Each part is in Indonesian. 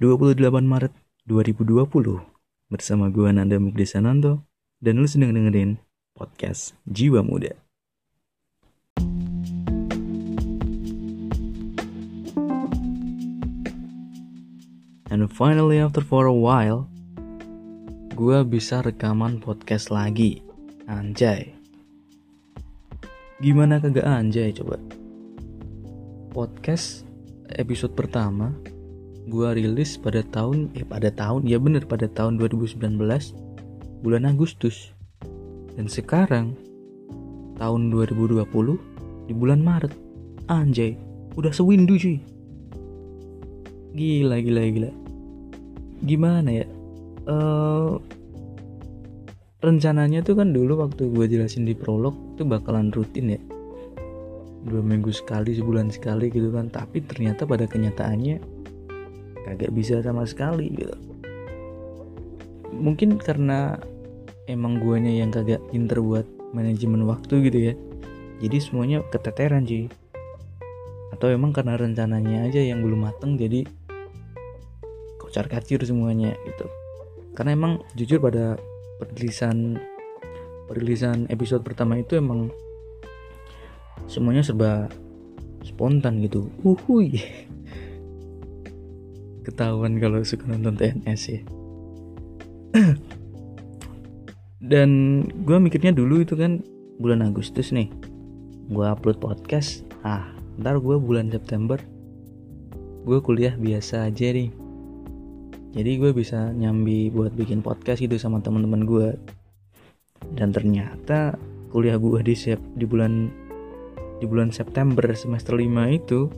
28 Maret 2020 bersama gue Nanda Mukdi Sananto dan lu sedang dengerin podcast Jiwa Muda. And finally after for a while gue bisa rekaman podcast lagi. Anjay. Gimana kagak anjay coba? Podcast episode pertama gue rilis pada tahun eh pada tahun ya bener pada tahun 2019 bulan Agustus. Dan sekarang tahun 2020 di bulan Maret. Anjay udah sewindu cuy. Gila gila gila. Gimana ya? Uh, rencananya tuh kan dulu waktu gue jelasin di prolog itu bakalan rutin ya. Dua minggu sekali sebulan sekali gitu kan. Tapi ternyata pada kenyataannya kagak bisa sama sekali gitu. Mungkin karena emang guanya yang kagak pinter buat manajemen waktu gitu ya. Jadi semuanya keteteran sih. Atau emang karena rencananya aja yang belum mateng jadi kocar kacir semuanya gitu. Karena emang jujur pada perilisan perilisan episode pertama itu emang semuanya serba spontan gitu. Uhui ketahuan kalau suka nonton TNS ya. Dan gue mikirnya dulu itu kan bulan Agustus nih. Gue upload podcast. Ah ntar gue bulan September. Gue kuliah biasa aja nih. Jadi gue bisa nyambi buat bikin podcast gitu sama teman-teman gue dan ternyata kuliah gue di di bulan di bulan September semester 5 itu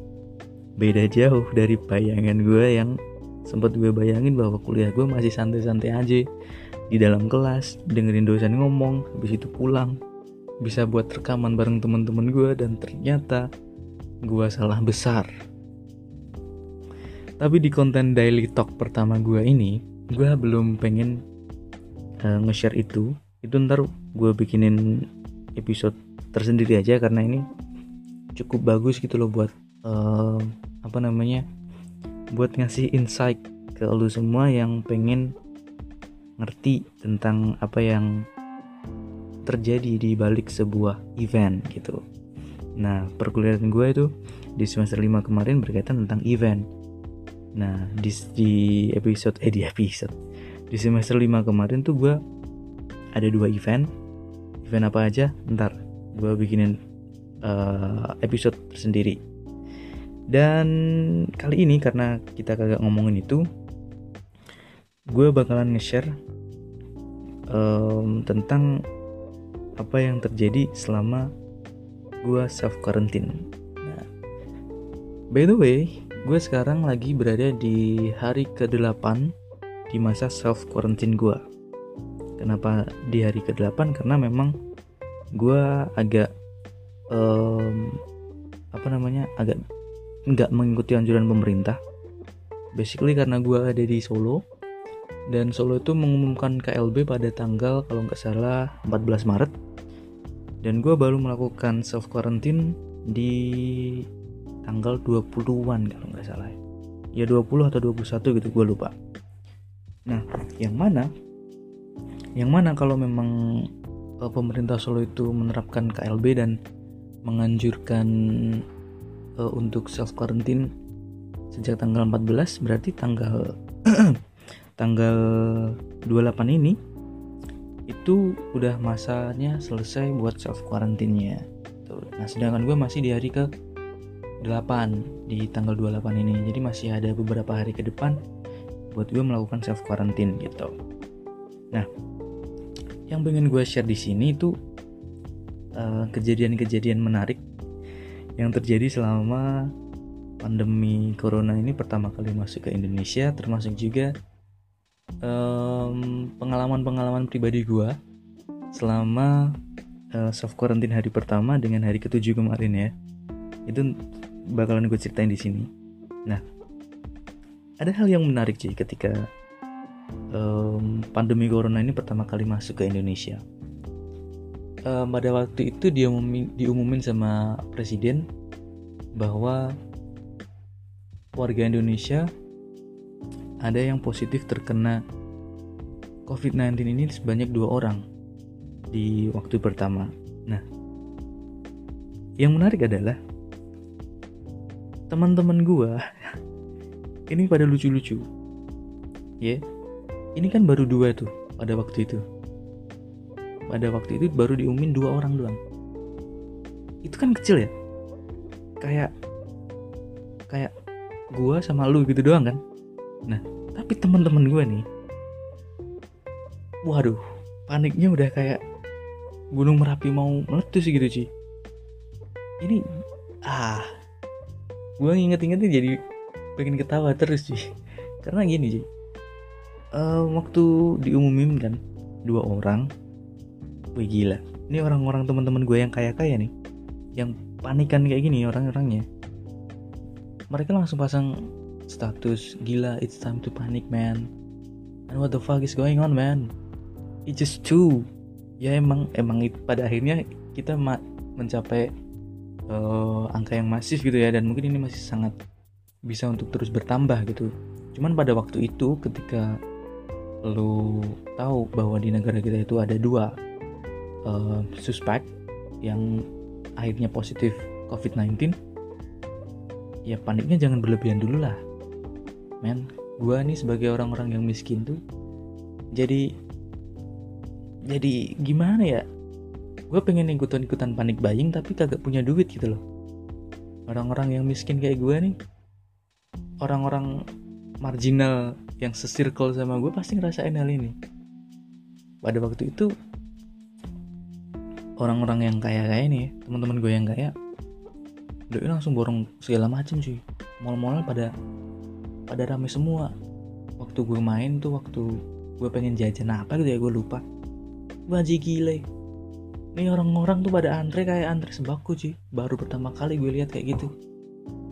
beda jauh dari bayangan gue yang sempat gue bayangin bahwa kuliah gue masih santai-santai aja. Di dalam kelas dengerin dosen ngomong habis itu pulang. Bisa buat rekaman bareng teman-teman gue dan ternyata gue salah besar. Tapi di konten daily talk pertama gue ini gue belum pengen uh, nge-share itu. Itu ntar gue bikinin episode tersendiri aja karena ini cukup bagus gitu loh buat uh, apa namanya buat ngasih insight ke lu semua yang pengen ngerti tentang apa yang terjadi di balik sebuah event gitu. Nah, perkuliahan gue itu di semester 5 kemarin berkaitan tentang event. Nah, di, di episode eh di episode di semester 5 kemarin tuh gue ada dua event. Event apa aja? Ntar gue bikinin uh, episode tersendiri. Dan kali ini karena kita kagak ngomongin itu, gue bakalan nge-share um, tentang apa yang terjadi selama gue self quarantine. Nah, by the way, gue sekarang lagi berada di hari ke-8 di masa self quarantine gue. Kenapa di hari ke-8? Karena memang gue agak um, apa namanya agak nggak mengikuti anjuran pemerintah. Basically karena gue ada di Solo. Dan Solo itu mengumumkan KLB pada tanggal kalau nggak salah 14 Maret. Dan gue baru melakukan self quarantine di tanggal 20-an kalau nggak salah ya. 20 atau 21 gitu gue lupa. Nah yang mana? Yang mana kalau memang uh, pemerintah Solo itu menerapkan KLB dan menganjurkan uh, untuk self quarantine sejak tanggal 14 berarti tanggal tanggal 28 ini itu udah masanya selesai buat self quarantine-nya. Nah, sedangkan gue masih di hari ke 8 di tanggal 28 ini. Jadi masih ada beberapa hari ke depan buat gue melakukan self quarantine gitu. Nah, yang pengen gue share di sini itu kejadian kejadian-kejadian menarik yang terjadi selama pandemi corona ini pertama kali masuk ke Indonesia termasuk juga pengalaman pengalaman-pengalaman pribadi gue selama uh, soft quarantine hari pertama dengan hari ketujuh kemarin ya. Itu bakalan gue ceritain di sini. Nah ada hal yang menarik sih ketika um, pandemi corona ini pertama kali masuk ke Indonesia uh, pada waktu itu dia diumumin sama presiden bahwa warga Indonesia ada yang positif terkena COVID-19 ini sebanyak dua orang di waktu pertama. Nah, yang menarik adalah teman-teman gua ini pada lucu-lucu. Ya, yeah. ini kan baru dua tuh pada waktu itu. Pada waktu itu baru diumumin dua orang doang. Itu kan kecil ya. Kayak kayak gua sama lu gitu doang kan. Nah, tapi teman-teman gua nih waduh paniknya udah kayak gunung merapi mau meletus gitu sih ini ah gue inget-ingetnya jadi pengen ketawa terus sih karena gini sih uh, waktu diumumin kan dua orang wih gila. Ini orang-orang teman-teman gue yang kaya-kaya nih yang panikan kayak gini orang-orangnya. Mereka langsung pasang status gila it's time to panic man. And what the fuck is going on man? It's just two ya emang emang pada akhirnya kita mencapai uh, angka yang masif gitu ya dan mungkin ini masih sangat bisa untuk terus bertambah gitu. Cuman pada waktu itu ketika lo tahu bahwa di negara kita itu ada dua uh, suspek yang akhirnya positif COVID-19 ya paniknya jangan berlebihan dulu lah. Men gua nih sebagai orang-orang yang miskin tuh jadi jadi gimana ya? Gue pengen ikutan-ikutan panik buying tapi kagak punya duit gitu loh. Orang-orang yang miskin kayak gue nih orang-orang marginal yang sesirkel sama gue pasti ngerasain hal ini. Pada waktu itu orang-orang yang kaya kayak ini teman-teman gue yang kaya udah langsung borong segala macem sih. Mal-mal pada pada rame semua. Waktu gue main tuh waktu gue pengen jajan apa gitu ya gue lupa. Baji gile Nih orang-orang tuh pada antre kayak antre sembako sih. Baru pertama kali gue lihat kayak gitu.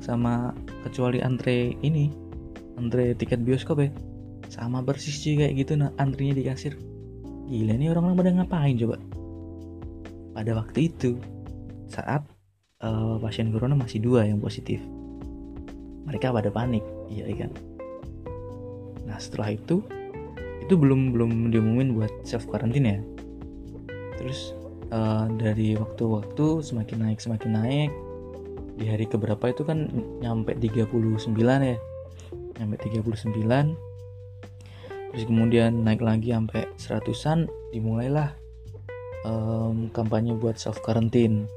Sama kecuali antre ini Antre tiket bioskop ya. Sama persis sih kayak gitu nah antrinya di kasir. Gila nih orang-orang pada ngapain coba Pada waktu itu Saat uh, pasien corona masih dua yang positif. Mereka pada panik Iya kan? Nah setelah itu itu belum belum diumumin buat self quarantine ya. Terus uh, dari waktu-waktu semakin naik semakin naik. Di hari keberapa itu kan nyampe 39 ya. Nyampe 39 terus kemudian naik lagi sampai seratusan dimulailah um, kampanye buat self quarantine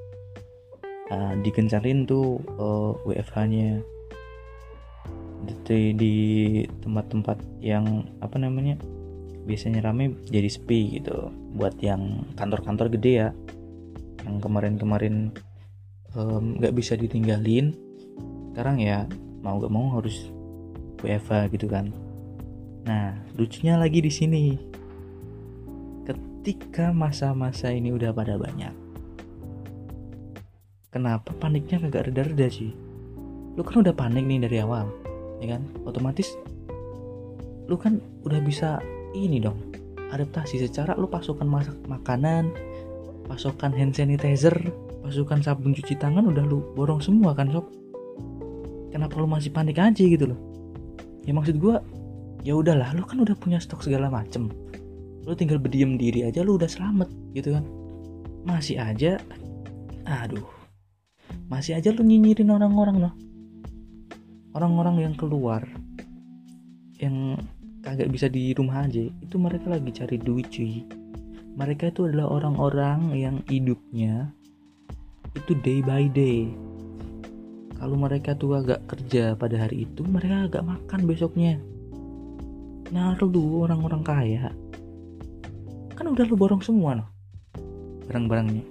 nah, digencarin tuh uh, eh, WFH nya di, di tempat-tempat yang apa namanya biasanya rame jadi sepi gitu. Buat yang kantor-kantor gede ya. Yang kemarin-kemarin nggak um, bisa ditinggalin. Sekarang ya mau gak mau harus WFA gitu kan. Nah lucunya lagi di sini ketika masa-masa ini udah pada banyak kenapa paniknya kagak reda-reda sih? Lu kan udah panik nih dari awal ya kan? Otomatis lu kan udah bisa ini dong adaptasi secara lu pasokan masak makanan pasokan hand sanitizer pasukan sabun cuci tangan udah lu borong semua kan sob? Kenapa lu masih panik aja gitu loh? Ya maksud gue ya udahlah lu kan udah punya stok segala macem lu tinggal berdiam diri aja lu udah selamat gitu kan. Masih aja aduh. Masih aja lu nyinyirin orang-orang loh orang-orang yang keluar yang kagak bisa di rumah aja itu mereka lagi cari duit cuy. Mereka itu adalah orang-orang yang hidupnya itu day by day. Kalau mereka tuh agak kerja pada hari itu mereka agak makan besoknya. Nah lu orang-orang kaya kan udah lu borong semua loh barang-barangnya.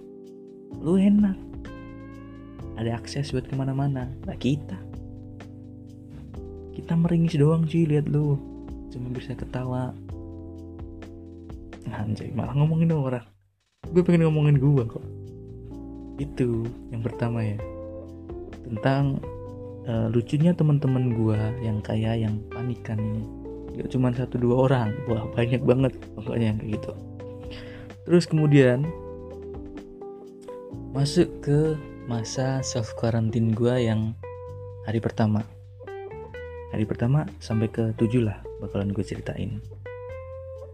Lu enak. Ada akses buat ke mana-mana. Nah kita. Kita meringis doang sih lihat lu. Cuma bisa ketawa. Anjay malah ngomongin orang. Gue pengen ngomongin gue kok. Itu yang pertama ya. Tentang uh, lucunya teman-teman gue yang kaya yang panikan ini. Gak cuma satu dua orang. Wah banyak banget pokoknya yang kayak gitu terus kemudian masuk ke masa self quarantine gue yang hari pertama hari pertama sampai ke tujuh lah bakalan gue ceritain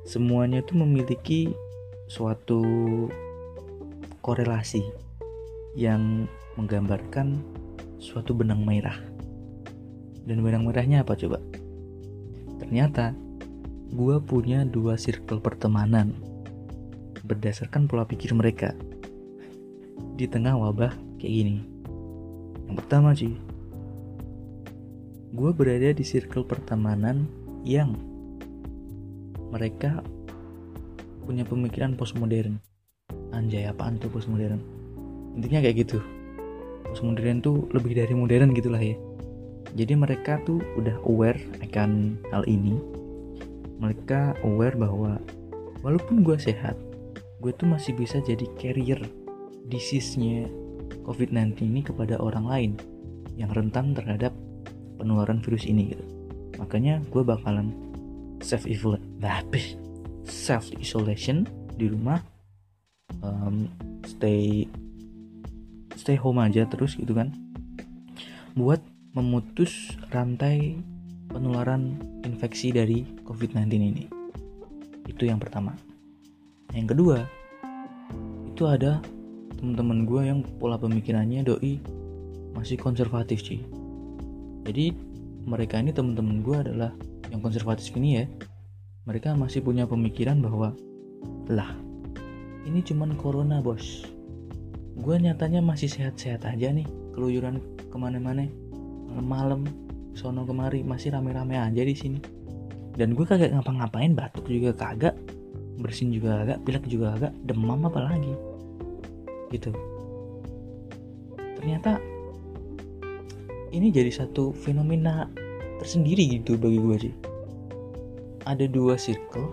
semuanya tuh memiliki suatu korelasi yang menggambarkan suatu benang merah. Dan benang merahnya apa coba? Ternyata gue punya dua circle pertemanan berdasarkan pola pikir mereka di tengah wabah kayak gini. Yang pertama sih, gue berada di circle pertemanan yang mereka punya pemikiran postmodern. Anjay, apaan tuh postmodern? Intinya kayak gitu modern tuh lebih dari modern gitulah ya jadi mereka tuh udah aware akan hal ini mereka aware bahwa walaupun gue sehat gue tuh masih bisa jadi carrier disease-nya COVID-19 ini kepada orang lain yang rentan terhadap penularan virus ini gitu. Makanya gue bakalan self self isolation di rumah, um, stay stay home aja terus gitu kan. Buat memutus rantai penularan infeksi dari COVID-19 ini. Itu yang pertama yang kedua itu ada teman-teman gue yang pola pemikirannya doi masih konservatif sih jadi mereka ini teman-teman gue adalah yang konservatif ini ya. Mereka masih punya pemikiran bahwa lah ini cuman corona bos. Gue nyatanya masih sehat-sehat aja nih keluyuran ke mana-mana. Malam-malam sono kemari masih rame-rame aja di sini. Dan gue kagak ngapa-ngapain batuk juga kagak bersin juga kagak pilek juga kagak demam apa lagi? Gitu. Ternyata ini jadi satu fenomena tersendiri gitu bagi gue sih. Ada dua circle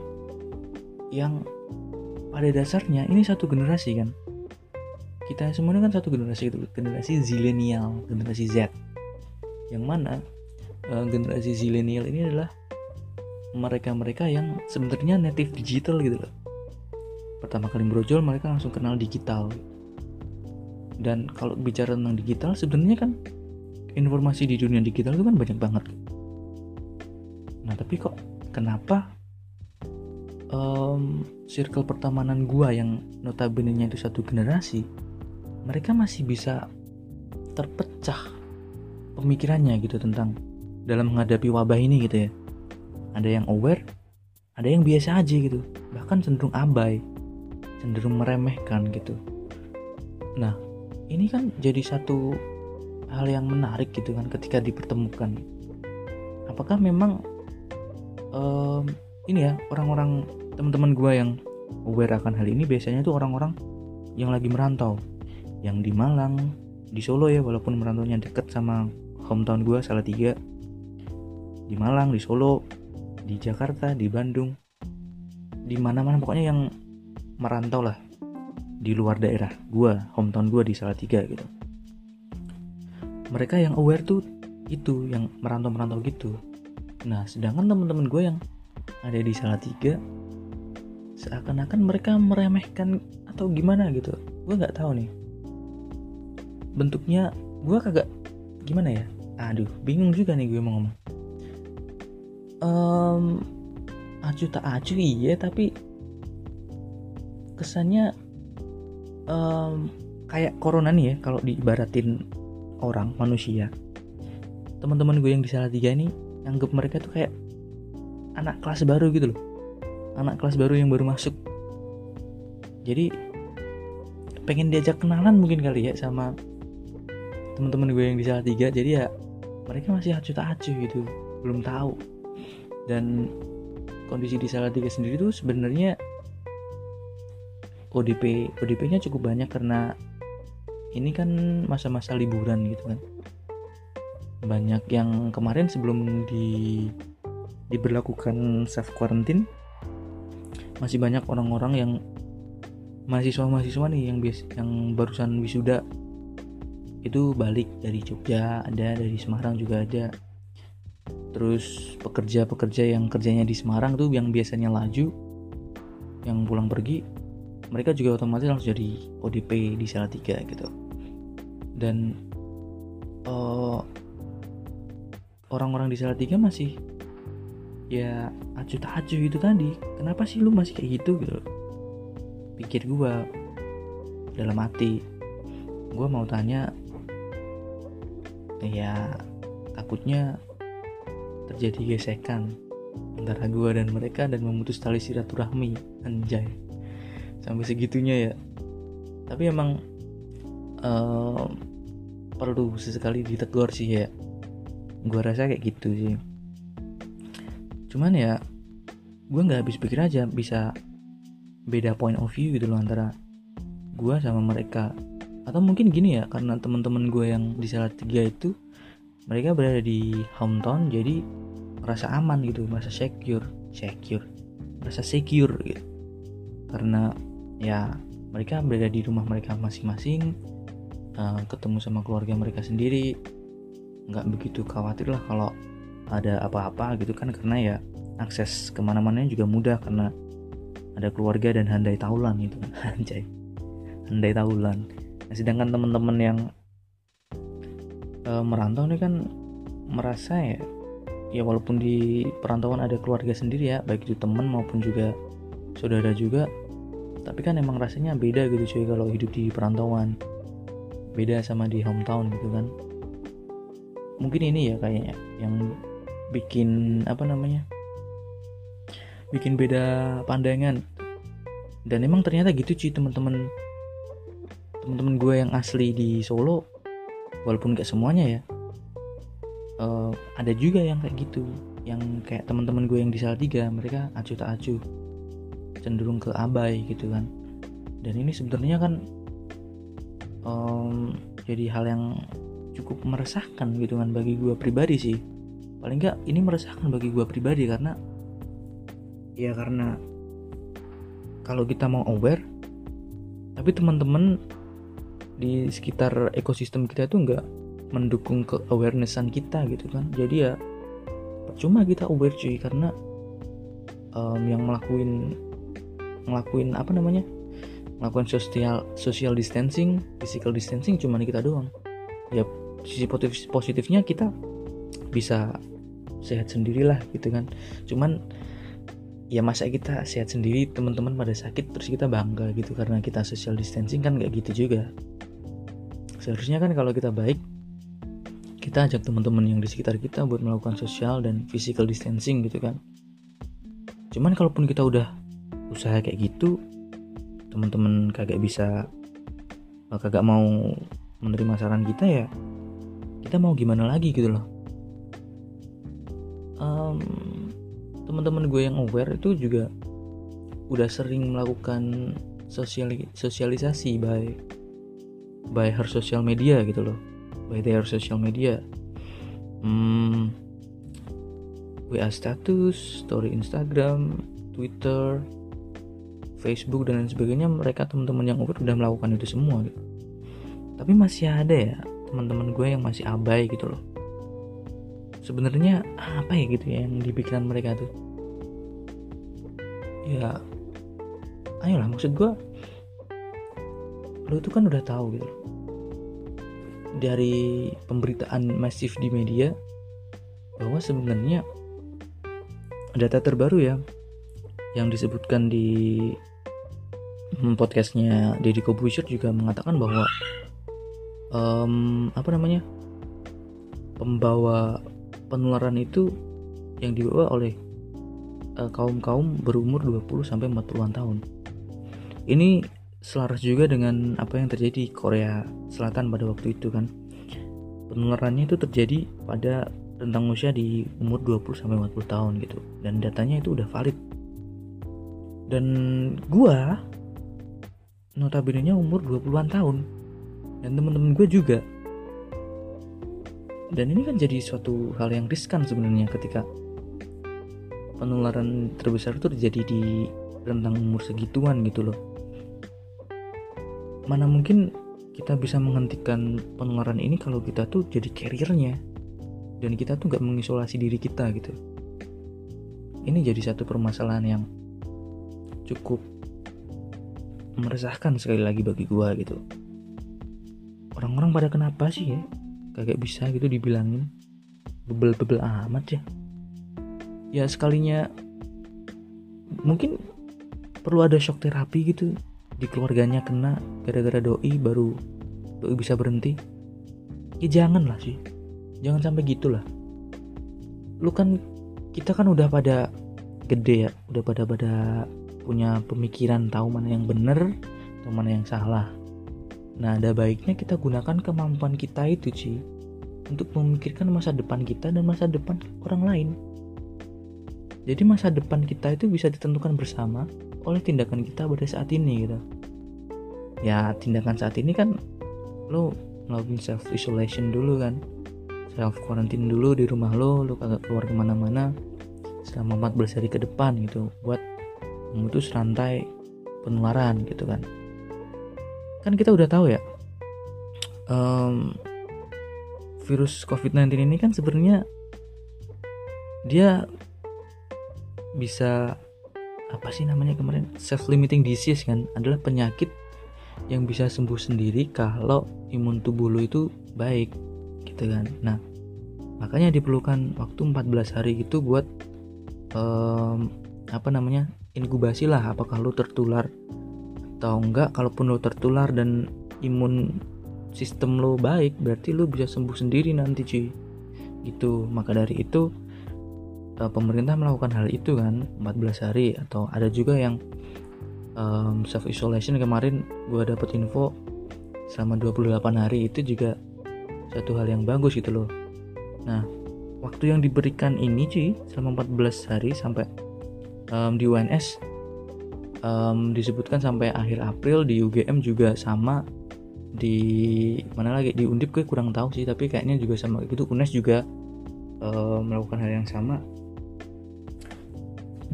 yang pada dasarnya ini satu generasi kan. Kita semuanya kan satu generasi itu generasi zilenial generasi Z. Yang mana uh, generasi zilenial ini adalah mereka-mereka yang sebenarnya native digital gitu loh. Pertama kali brojol mereka langsung kenal digital. Dan kalau bicara tentang digital sebenarnya kan informasi di dunia digital itu kan banyak banget. Nah tapi kok kenapa um, circle pertemanan gua yang notabene nya itu satu generasi mereka masih bisa terpecah pemikirannya gitu tentang dalam menghadapi wabah ini gitu ya ada yang aware ada yang biasa aja gitu. Bahkan cenderung abai cenderung meremehkan gitu. Nah ini kan jadi satu hal yang menarik gitu kan ketika dipertemukan. Apakah memang um, ini ya orang-orang teman-teman gue yang aware akan hal ini biasanya tuh orang-orang yang lagi merantau. Yang di Malang di Solo ya walaupun merantaunya deket sama hometown gue salah tiga di Malang di Solo di Jakarta di Bandung di mana-mana pokoknya yang merantau lah. Di luar daerah gue hometown gue di salah tiga gitu. Mereka yang aware tuh itu yang merantau-merantau gitu. Nah sedangkan teman-teman gue yang ada di salah tiga seakan-akan mereka meremehkan atau gimana gitu. Gue nggak tahu nih. Bentuknya gue kagak gimana ya? Aduh bingung juga nih gue mau ngomong um, acu tak acu iya tapi kesannya um, kayak corona nih ya kalau diibaratin orang manusia. Teman-teman gue yang di salah tiga ini anggap mereka tuh kayak anak kelas baru gitu loh. Anak kelas baru yang baru masuk. Jadi pengen diajak kenalan mungkin kali ya sama teman-teman gue yang di salah tiga. Jadi ya mereka masih acuh tak acuh gitu belum tahu dan kondisi di salah tiga sendiri tuh sebenarnya ODP ODP-nya cukup banyak karena ini kan masa-masa liburan gitu kan. Banyak yang kemarin sebelum di diberlakukan self quarantine masih banyak orang-orang yang mahasiswa-mahasiswa nih yang bias yang barusan wisuda itu balik dari Jogja ada dari Semarang juga ada terus pekerja-pekerja yang kerjanya di Semarang tuh yang biasanya laju yang pulang pergi mereka juga otomatis langsung jadi ODP di Salatiga gitu. Dan uh, orang-orang di Salatiga masih ya acuh tak acuh itu tadi. Kenapa sih lu masih kayak gitu gitu? Pikir gue dalam hati. Gue mau tanya ya takutnya terjadi gesekan antara gue dan mereka dan memutus tali silaturahmi anjay. Sampai segitunya ya. Tapi emang uh, perlu sesekali ditegur sih ya. Gue rasa kayak gitu sih. Cuman ya gue nggak habis pikir aja bisa beda point of view gitu loh antara gue sama mereka. Atau mungkin gini ya karena teman-teman gue yang di salah tiga itu mereka berada di hometown jadi merasa aman gitu merasa secure secure merasa secure gitu. Karena ya mereka berada di rumah mereka masing-masing uh, ketemu sama keluarga mereka sendiri. Nggak begitu khawatir lah kalau ada apa-apa gitu kan karena ya akses ke mana-mana juga mudah karena ada keluarga dan handai taulan gitu kan. Anjay. Handai taulan. Nah, sedangkan teman-teman yang e, merantau ini kan merasa ya ya walaupun di perantauan ada keluarga sendiri ya baik itu teman maupun juga saudara juga tapi kan emang rasanya beda gitu cuy kalau hidup di perantauan. Beda sama di hometown gitu kan. Mungkin ini ya kayaknya yang bikin apa namanya bikin beda pandangan. Dan emang ternyata gitu sih teman-teman teman-teman gue yang asli di Solo walaupun gak semuanya ya. Uh, ada juga yang kayak gitu. Yang kayak teman-teman gue yang di Salatiga mereka acuh tak acuh cenderung ke abai gitu kan. Dan ini sebenarnya kan um, jadi hal yang cukup meresahkan gitu kan bagi gue pribadi sih. Paling nggak ini meresahkan bagi gue pribadi karena ya karena kalau kita mau aware tapi teman-teman di sekitar ekosistem kita itu nggak mendukung ke awarenessan kita gitu kan. Jadi ya percuma kita aware cuy karena um, yang melakuin ngelakuin apa namanya melakukan social social distancing physical distancing cuma kita doang. Ya sisi positif positifnya kita bisa sehat sendirilah gitu kan. Cuman ya masa kita sehat sendiri teman-teman pada sakit terus kita bangga gitu karena kita social distancing kan nggak gitu juga seharusnya kan kalau kita baik kita ajak teman-teman yang di sekitar kita buat melakukan social dan physical distancing gitu kan. Cuman kalaupun kita udah usaha kayak gitu teman-teman kagak bisa kagak mau menerima saran kita ya kita mau gimana lagi gitu loh. Um, teman-teman gue yang aware itu juga udah sering melakukan sosiali sosialisasi by by her social media gitu loh. By their social media. Hmm, WA status, story Instagram, Twitter, Facebook dan lain sebagainya. Mereka teman-teman yang aware udah melakukan itu semua gitu. Tapi masih ada ya teman-teman gue yang masih abai gitu loh. Sebenarnya apa ya gitu ya yang di pikiran mereka tuh? Ya ayolah maksud gue lo tuh kan udah tahu gitu dari pemberitaan masif di media bahwa sebenarnya data terbaru ya yang disebutkan di hmm, podcastnya Deddy Kobusier juga mengatakan bahwa um, apa namanya pembawa penularan itu yang dibawa oleh uh, kaum-kaum berumur 20 sampai 40-an tahun. Ini selaras juga dengan apa yang terjadi di Korea Selatan pada waktu itu kan. Penularannya itu terjadi pada rentang usia di umur 20 sampai 40 tahun gitu dan datanya itu udah valid. Dan gua notabene umur 20-an tahun. Dan temen-temen gue juga dan ini kan jadi suatu hal yang riskan sebenarnya ketika penularan terbesar itu terjadi di rentang umur segituan gitu loh mana mungkin kita bisa menghentikan penularan ini kalau kita tuh jadi carriernya. Dan kita tuh nggak mengisolasi diri kita gitu. Ini jadi satu permasalahan yang cukup meresahkan sekali lagi bagi gua gitu. Orang-orang pada kenapa sih ya? Kagak bisa gitu dibilangin. Bebel-bebel amat ya. Ya sekalinya mungkin perlu ada shock terapi gitu di keluarganya kena gara-gara doi baru doi bisa berhenti. Ya jangan lah sih. Jangan sampai gitulah. Lu kan kita kan udah pada gede ya udah pada pada punya pemikiran tahu mana yang bener atau mana yang salah. Nah ada baiknya kita gunakan kemampuan kita itu sih untuk memikirkan masa depan kita dan masa depan orang lain. Jadi masa depan kita itu bisa ditentukan bersama oleh tindakan kita pada saat ini gitu. Ya tindakan saat ini kan lo ngelakuin self isolation dulu kan. Self quarantine dulu di rumah lo lo kagak keluar ke mana-mana selama 14 hari ke depan gitu buat memutus rantai penularan gitu kan. Kan kita udah tahu ya um, virus COVID-19 ini kan sebenarnya dia bisa apa sih namanya kemarin? Self limiting disease kan adalah penyakit yang bisa sembuh sendiri kalau imun tubuh lo itu baik gitu kan. Nah makanya diperlukan waktu 14 hari itu buat um, apa namanya inkubasi lah apakah lo tertular atau enggak. Kalaupun lo tertular dan imun sistem lo baik berarti lo bisa sembuh sendiri nanti cuy. Gitu maka dari itu uh, pemerintah melakukan hal itu kan 14 hari atau ada juga yang um, self isolation kemarin gue dapet info selama 28 hari itu juga satu hal yang bagus gitu loh. Nah waktu yang diberikan ini cuy selama 14 hari sampai um, di UNS um, disebutkan sampai akhir April di UGM juga sama di mana lagi di Undip gue kurang tahu sih tapi kayaknya juga sama. Gitu UNES juga uh, melakukan hal yang sama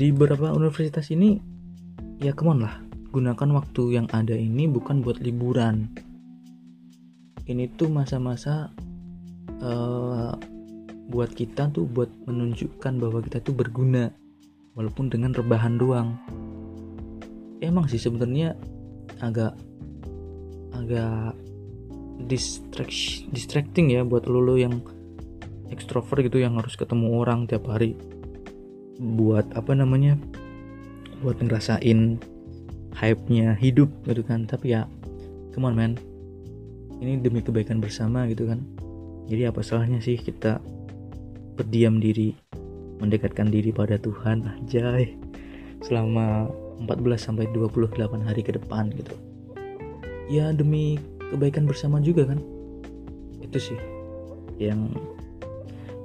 di beberapa universitas ini ya kemon lah gunakan waktu yang ada ini bukan buat liburan. Ini tuh masa-masa uh, buat kita tuh buat menunjukkan bahwa kita tuh berguna walaupun dengan rebahan doang. Emang sih sebenarnya agak agak distract distracting ya buat lo yang ekstrovert gitu yang harus ketemu orang tiap hari buat apa namanya buat ngerasain hype-nya hidup gitu kan. Tapi ya come on man. Ini demi kebaikan bersama gitu kan. Jadi apa salahnya sih kita berdiam diri mendekatkan diri pada Tuhan aja selama 14 sampai 28 hari ke depan gitu. Ya demi kebaikan bersama juga kan. Itu sih yang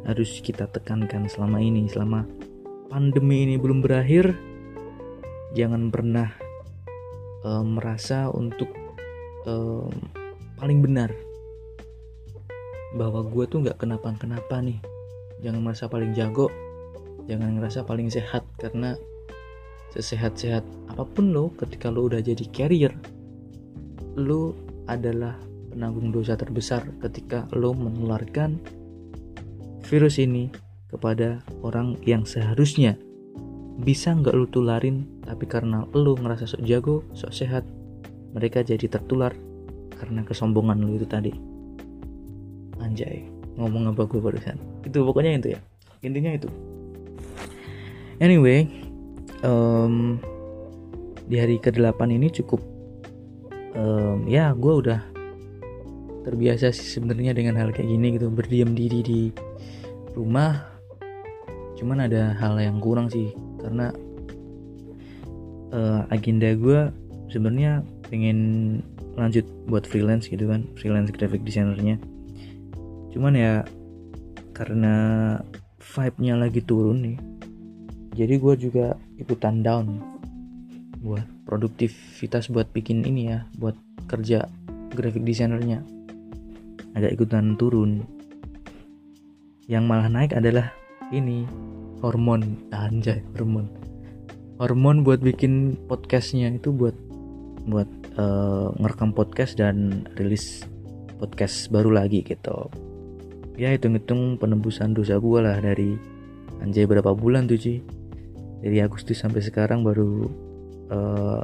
harus kita tekankan selama ini selama pandemi ini belum berakhir, jangan pernah uh, merasa untuk uh, paling benar bahwa gue tuh nggak kenapa-kenapa nih. Jangan merasa paling jago, jangan ngerasa paling sehat karena sesehat-sehat apa pun lo ketika lo udah jadi carrier lo adalah penanggung dosa terbesar ketika lo menularkan virus ini kepada orang yang seharusnya. Bisa nggak lu tularin tapi karena lu ngerasa sok jago sok sehat mereka jadi tertular karena kesombongan lu itu tadi. Anjay ngomong apa gue barusan? Itu pokoknya itu ya. Intinya itu. Anyway um, di hari ke-8 ini cukup um, ya gue udah terbiasa sih sebenarnya dengan hal kayak gini gitu berdiam diri di rumah cuman ada hal yang kurang sih karena uh, agenda gue sebenarnya pengen lanjut buat freelance gitu kan freelance graphic designernya. Cuman ya karena vibe-nya lagi turun nih jadi gue juga ikutan down buat produktivitas buat bikin ini ya buat kerja graphic designernya. Agak ikutan turun. Yang malah naik adalah ini hormon anjay hormon. Hormon buat bikin podcastnya itu buat buat uh, ngerekam podcast dan rilis podcast baru lagi gitu. Ya hitung-hitung penembusan dosa gue lah dari anjay berapa bulan tuh Ci? Dari Agustus sampai sekarang baru uh,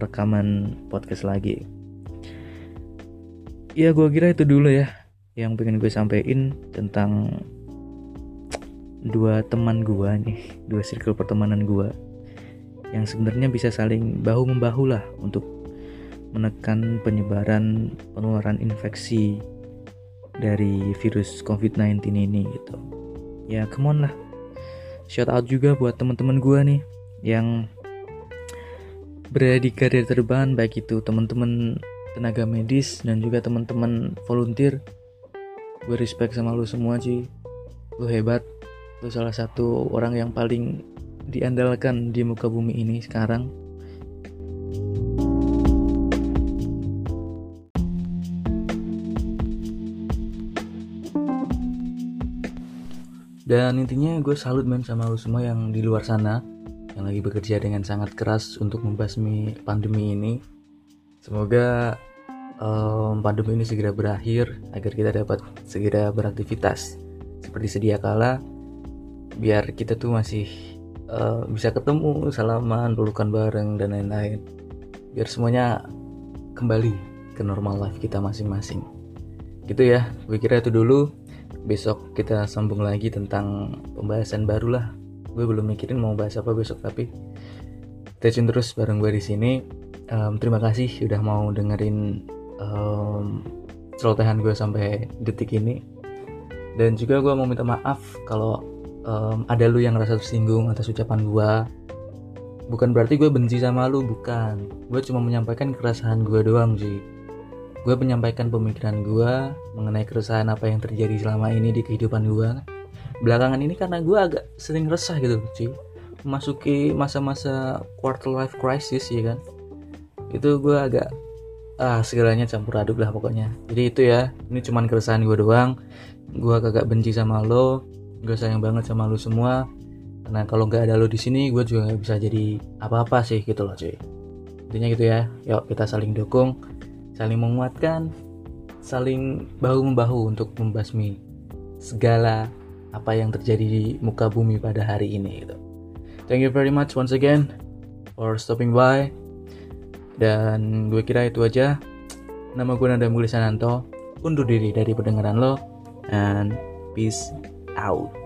rekaman podcast lagi. Ya gue kira itu dulu ya yang pengen gue sampein tentang dua teman gua nih dua circle pertemanan gua yang sebenarnya bisa saling bahu membahu lah untuk menekan penyebaran penularan infeksi dari virus COVID-19 ini gitu. Ya, come on lah. Shout out juga buat teman-teman gua nih yang berada di karir terban baik itu teman-teman tenaga medis dan juga teman-teman volunteer. Gue respect sama lu semua sih. Lu hebat lu salah satu orang yang paling diandalkan di muka bumi ini sekarang. Dan intinya gue salut men sama lu semua yang di luar sana yang lagi bekerja dengan sangat keras untuk membasmi pandemi ini. Semoga um, pandemi ini segera berakhir agar kita dapat segera beraktivitas. Seperti sedia kala biar kita tuh masih uh, bisa ketemu salaman pelukan bareng dan lain-lain. Biar semuanya kembali ke normal life kita masing-masing. Gitu ya gue kira itu dulu. Besok kita sambung lagi tentang pembahasan baru lah. Gue belum mikirin mau bahas apa besok tapi stay tune terus bareng gue di sini. Um, terima kasih udah mau dengerin um, celotehan gue sampai detik ini. Dan juga gue mau minta maaf kalau um, ada lu yang rasa tersinggung atas ucapan gue bukan berarti gue benci sama lu bukan. Gue cuma menyampaikan keresahan gue doang sih gue menyampaikan pemikiran gue mengenai keresahan apa yang terjadi selama ini di kehidupan gue belakangan ini karena gue agak sering resah gitu sih memasuki masa-masa quarter life crisis ya kan? Itu gue agak ah segalanya campur aduk lah pokoknya. Jadi itu ya ini cuman keresahan gue doang. Gue kagak benci sama lo gue sayang banget sama lu semua. Karena kalau nggak ada lu di sini gue juga gak bisa jadi apa-apa sih gitu loh cuy. Intinya gitu ya. Yuk kita saling dukung saling menguatkan saling bahu membahu untuk membasmi segala apa yang terjadi di muka bumi pada hari ini gitu. Thank you very much once again for stopping by. Dan gue kira itu aja. Nama gue Nanda Mulisananto undur diri dari pendengaran lo. And peace out.